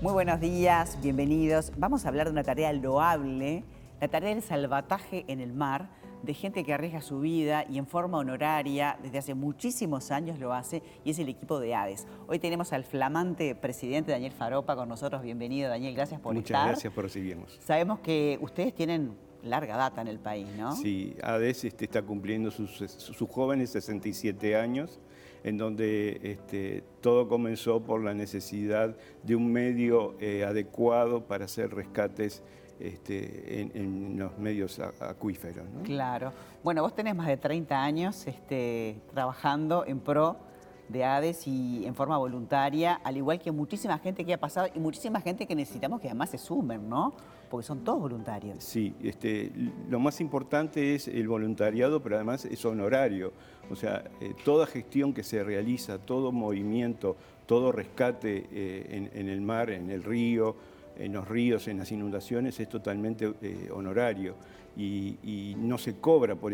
Muy buenos días, bienvenidos. Vamos a hablar de una tarea loable, la tarea del salvataje en el mar, de gente que arriesga su vida y en forma honoraria, desde hace muchísimos años lo hace, y es el equipo de ADES. Hoy tenemos al flamante presidente Daniel Faropa con nosotros. Bienvenido, Daniel, gracias por Muchas estar. Muchas gracias por recibirnos. Sabemos que ustedes tienen larga data en el país, ¿no? Sí, ADES este, está cumpliendo sus, sus, jóvenes 67 años, en donde este, todo comenzó por la necesidad de un medio eh, adecuado para hacer rescates este, en, los medios acuíferos. Claro. Bueno, vos tenés más de 30 años este, trabajando en pro de ADES y en forma voluntaria, al igual que muchísima gente que ha pasado y muchísima gente que necesitamos que además se sumen, ¿no? Porque son todos voluntarios. Sí, este, lo más importante es el voluntariado, pero además es honorario. O sea, eh, toda gestión que se realiza, todo movimiento, todo rescate eh, en, el mar, en el río, en los ríos, en las inundaciones, es totalmente eh, honorario y, no se cobra por,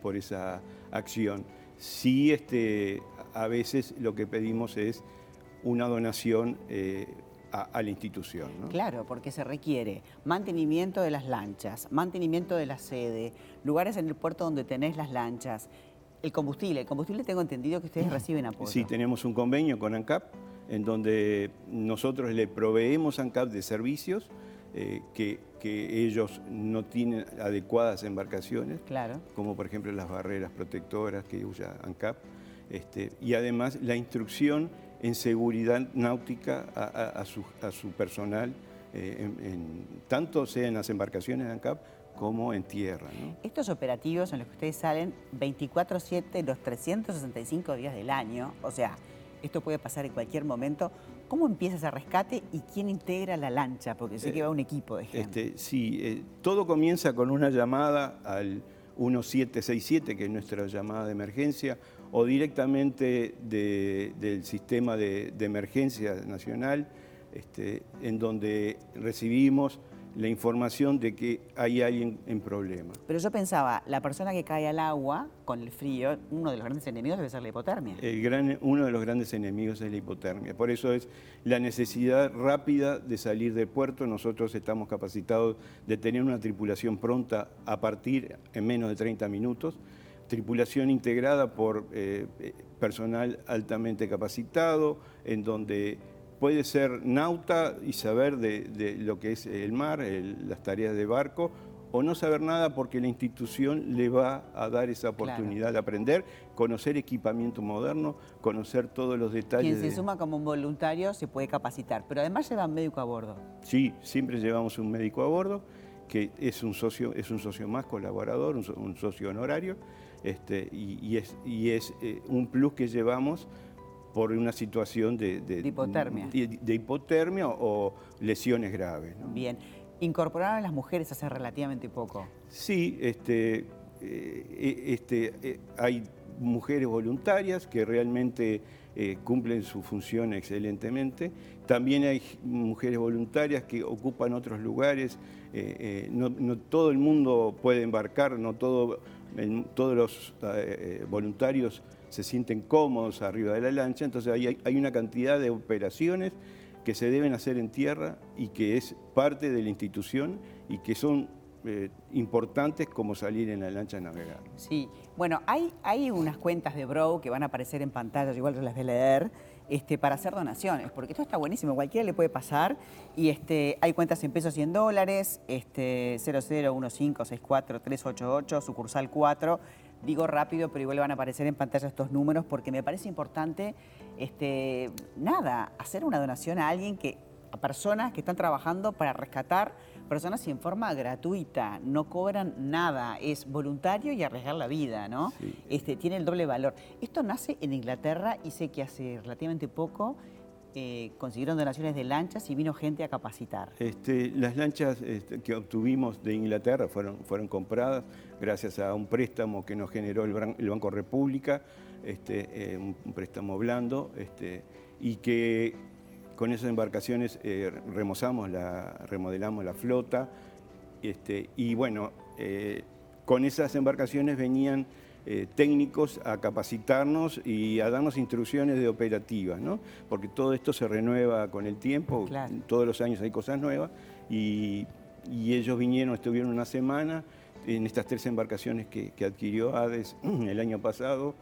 por esa acción. Sí, este, a veces lo que pedimos es una donación eh, a, la institución. Claro, porque se requiere mantenimiento de las lanchas, mantenimiento de la sede, lugares en el puerto donde tenés las lanchas, el combustible. El combustible tengo entendido que ustedes reciben apoyo. Sí, tenemos un convenio con ANCAP en donde nosotros le proveemos a ANCAP de servicios eh, que, ellos no tienen adecuadas embarcaciones, claro. como por ejemplo las barreras protectoras que usa ANCAP. Este, y además la instrucción en seguridad náutica a, su, personal, eh, tanto sea en las embarcaciones de ANCAP como en tierra. Estos operativos en los que ustedes salen 24-7 los 365 días del año, o sea, esto puede pasar en cualquier momento. ¿Cómo empieza ese rescate y quién integra la lancha? Porque sé que va un equipo de gente. Este, sí, eh, todo comienza con una llamada al 1767, que es nuestra llamada de emergencia, o directamente del sistema de, emergencia nacional, este, en donde recibimos la información de que hay alguien en problema. Pero yo pensaba, la persona que cae al agua con el frío, uno de los grandes enemigos debe ser la hipotermia. El gran, uno de los grandes enemigos es la hipotermia. Por eso es la necesidad rápida de salir del puerto. Nosotros estamos capacitados de tener una tripulación pronta a partir en menos de 30 minutos tripulación integrada por eh, eh, personal altamente capacitado, en donde puede ser nauta y saber de, lo que es el mar, las tareas de barco, o no saber nada porque la institución le va a dar esa oportunidad de aprender, conocer equipamiento moderno, conocer todos los detalles. Quien se suma como un voluntario se puede capacitar, pero además lleva un médico a bordo. Sí, siempre llevamos un médico a bordo, que es un socio, es un socio más colaborador, un, socio honorario, este, y, es, y es eh, un plus que llevamos por una situación de, hipotermia. De, hipotermia o lesiones graves. Bien. ¿Incorporaron a las mujeres hace relativamente poco? Sí, este, eh, este, eh, hay mujeres voluntarias que realmente eh, cumplen su función excelentemente. También hay mujeres voluntarias que ocupan otros lugares. no, todo el mundo puede embarcar, no todo, todos los voluntarios se sienten cómodos arriba de la lancha, entonces hay, hay una cantidad de operaciones que se deben hacer en tierra y que es parte de la institución y que son eh, importantes como salir en la lancha a navegar. Sí, bueno, hay, hay unas cuentas de Bro que van a aparecer en pantalla, igual yo las voy a leer, este, para hacer donaciones, porque esto está buenísimo, cualquiera le puede pasar. Y este, hay cuentas en pesos y en dólares, este, 001564388, sucursal 4. Digo rápido, pero igual van a aparecer en pantalla estos números porque me parece importante, este, nada, hacer una donación a alguien que a personas que están trabajando para rescatar personas y en forma gratuita, no cobran nada, es voluntario y arriesgar la vida, ¿no? Este, tiene el doble valor. Esto nace en Inglaterra y sé que hace relativamente poco eh, consiguieron donaciones de lanchas y vino gente a capacitar. Este, las lanchas este, que obtuvimos de Inglaterra fueron, fueron compradas gracias a un préstamo que nos generó el, Banco República, este, eh, un préstamo blando, este, y que con esas embarcaciones eh, remozamos la, remodelamos la flota este, y bueno, eh, con esas embarcaciones venían eh, técnicos a capacitarnos y a darnos instrucciones de operativas, ¿no? Porque todo esto se renueva con el tiempo, Claro. todos los años hay cosas nuevas y, y ellos vinieron, estuvieron una semana en estas tres embarcaciones que, que adquirió ADES el año pasado.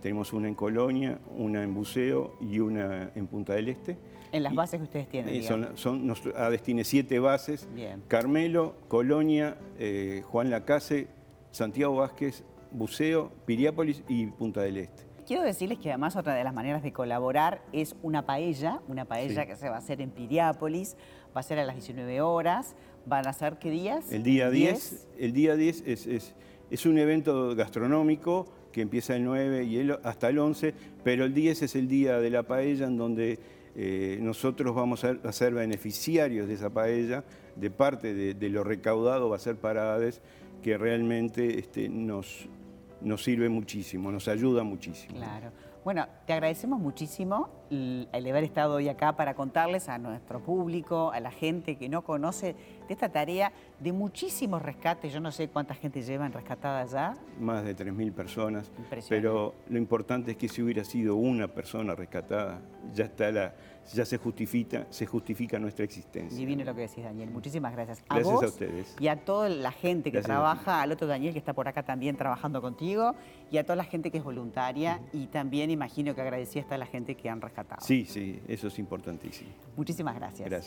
Tenemos una en Colonia, una en Buceo y una en Punta del Este. En las bases que ustedes tienen. eh, son, son, nos- ADES tiene siete bases. Bien. Carmelo, Colonia, eh, Juan Lacase, Santiago Vázquez, Buceo, Piriápolis y Punta del Este. Quiero decirles que además otra de las maneras de colaborar es una paella, una paella Sí. que se va a hacer en Piriápolis, va a ser a las 19 horas, van a ser qué días? El día 10, el día 10 es, es- es un evento gastronómico que empieza el 9 y el- hasta el 11, pero el 10 es el día de la paella en donde eh, nosotros vamos a, a ser beneficiarios de esa paella, de parte de, de lo recaudado va a ser para ADES, que realmente este, nos, nos sirve muchísimo, nos ayuda muchísimo. Bueno, te agradecemos muchísimo el, haber estado hoy acá para contarles a nuestro público, a la gente que no conoce de esta tarea de muchísimos rescates. Yo no sé cuánta gente llevan rescatada ya. Más de 3.000 personas, Impresionante. pero lo importante es que si hubiera sido una persona rescatada, ya, está la, ya se, justifica, se justifica nuestra existencia. Divino lo que decís, Daniel. Muchísimas gracias. A Gracias a vos ustedes. Y a toda la gente que Gracias a trabaja, al otro Daniel que está por acá también trabajando contigo, y a toda la gente que es voluntaria, y también imagino que agradecía está la gente que han rescatado. Sí, sí, eso es importantísimo. Muchísimas gracias. Gracias.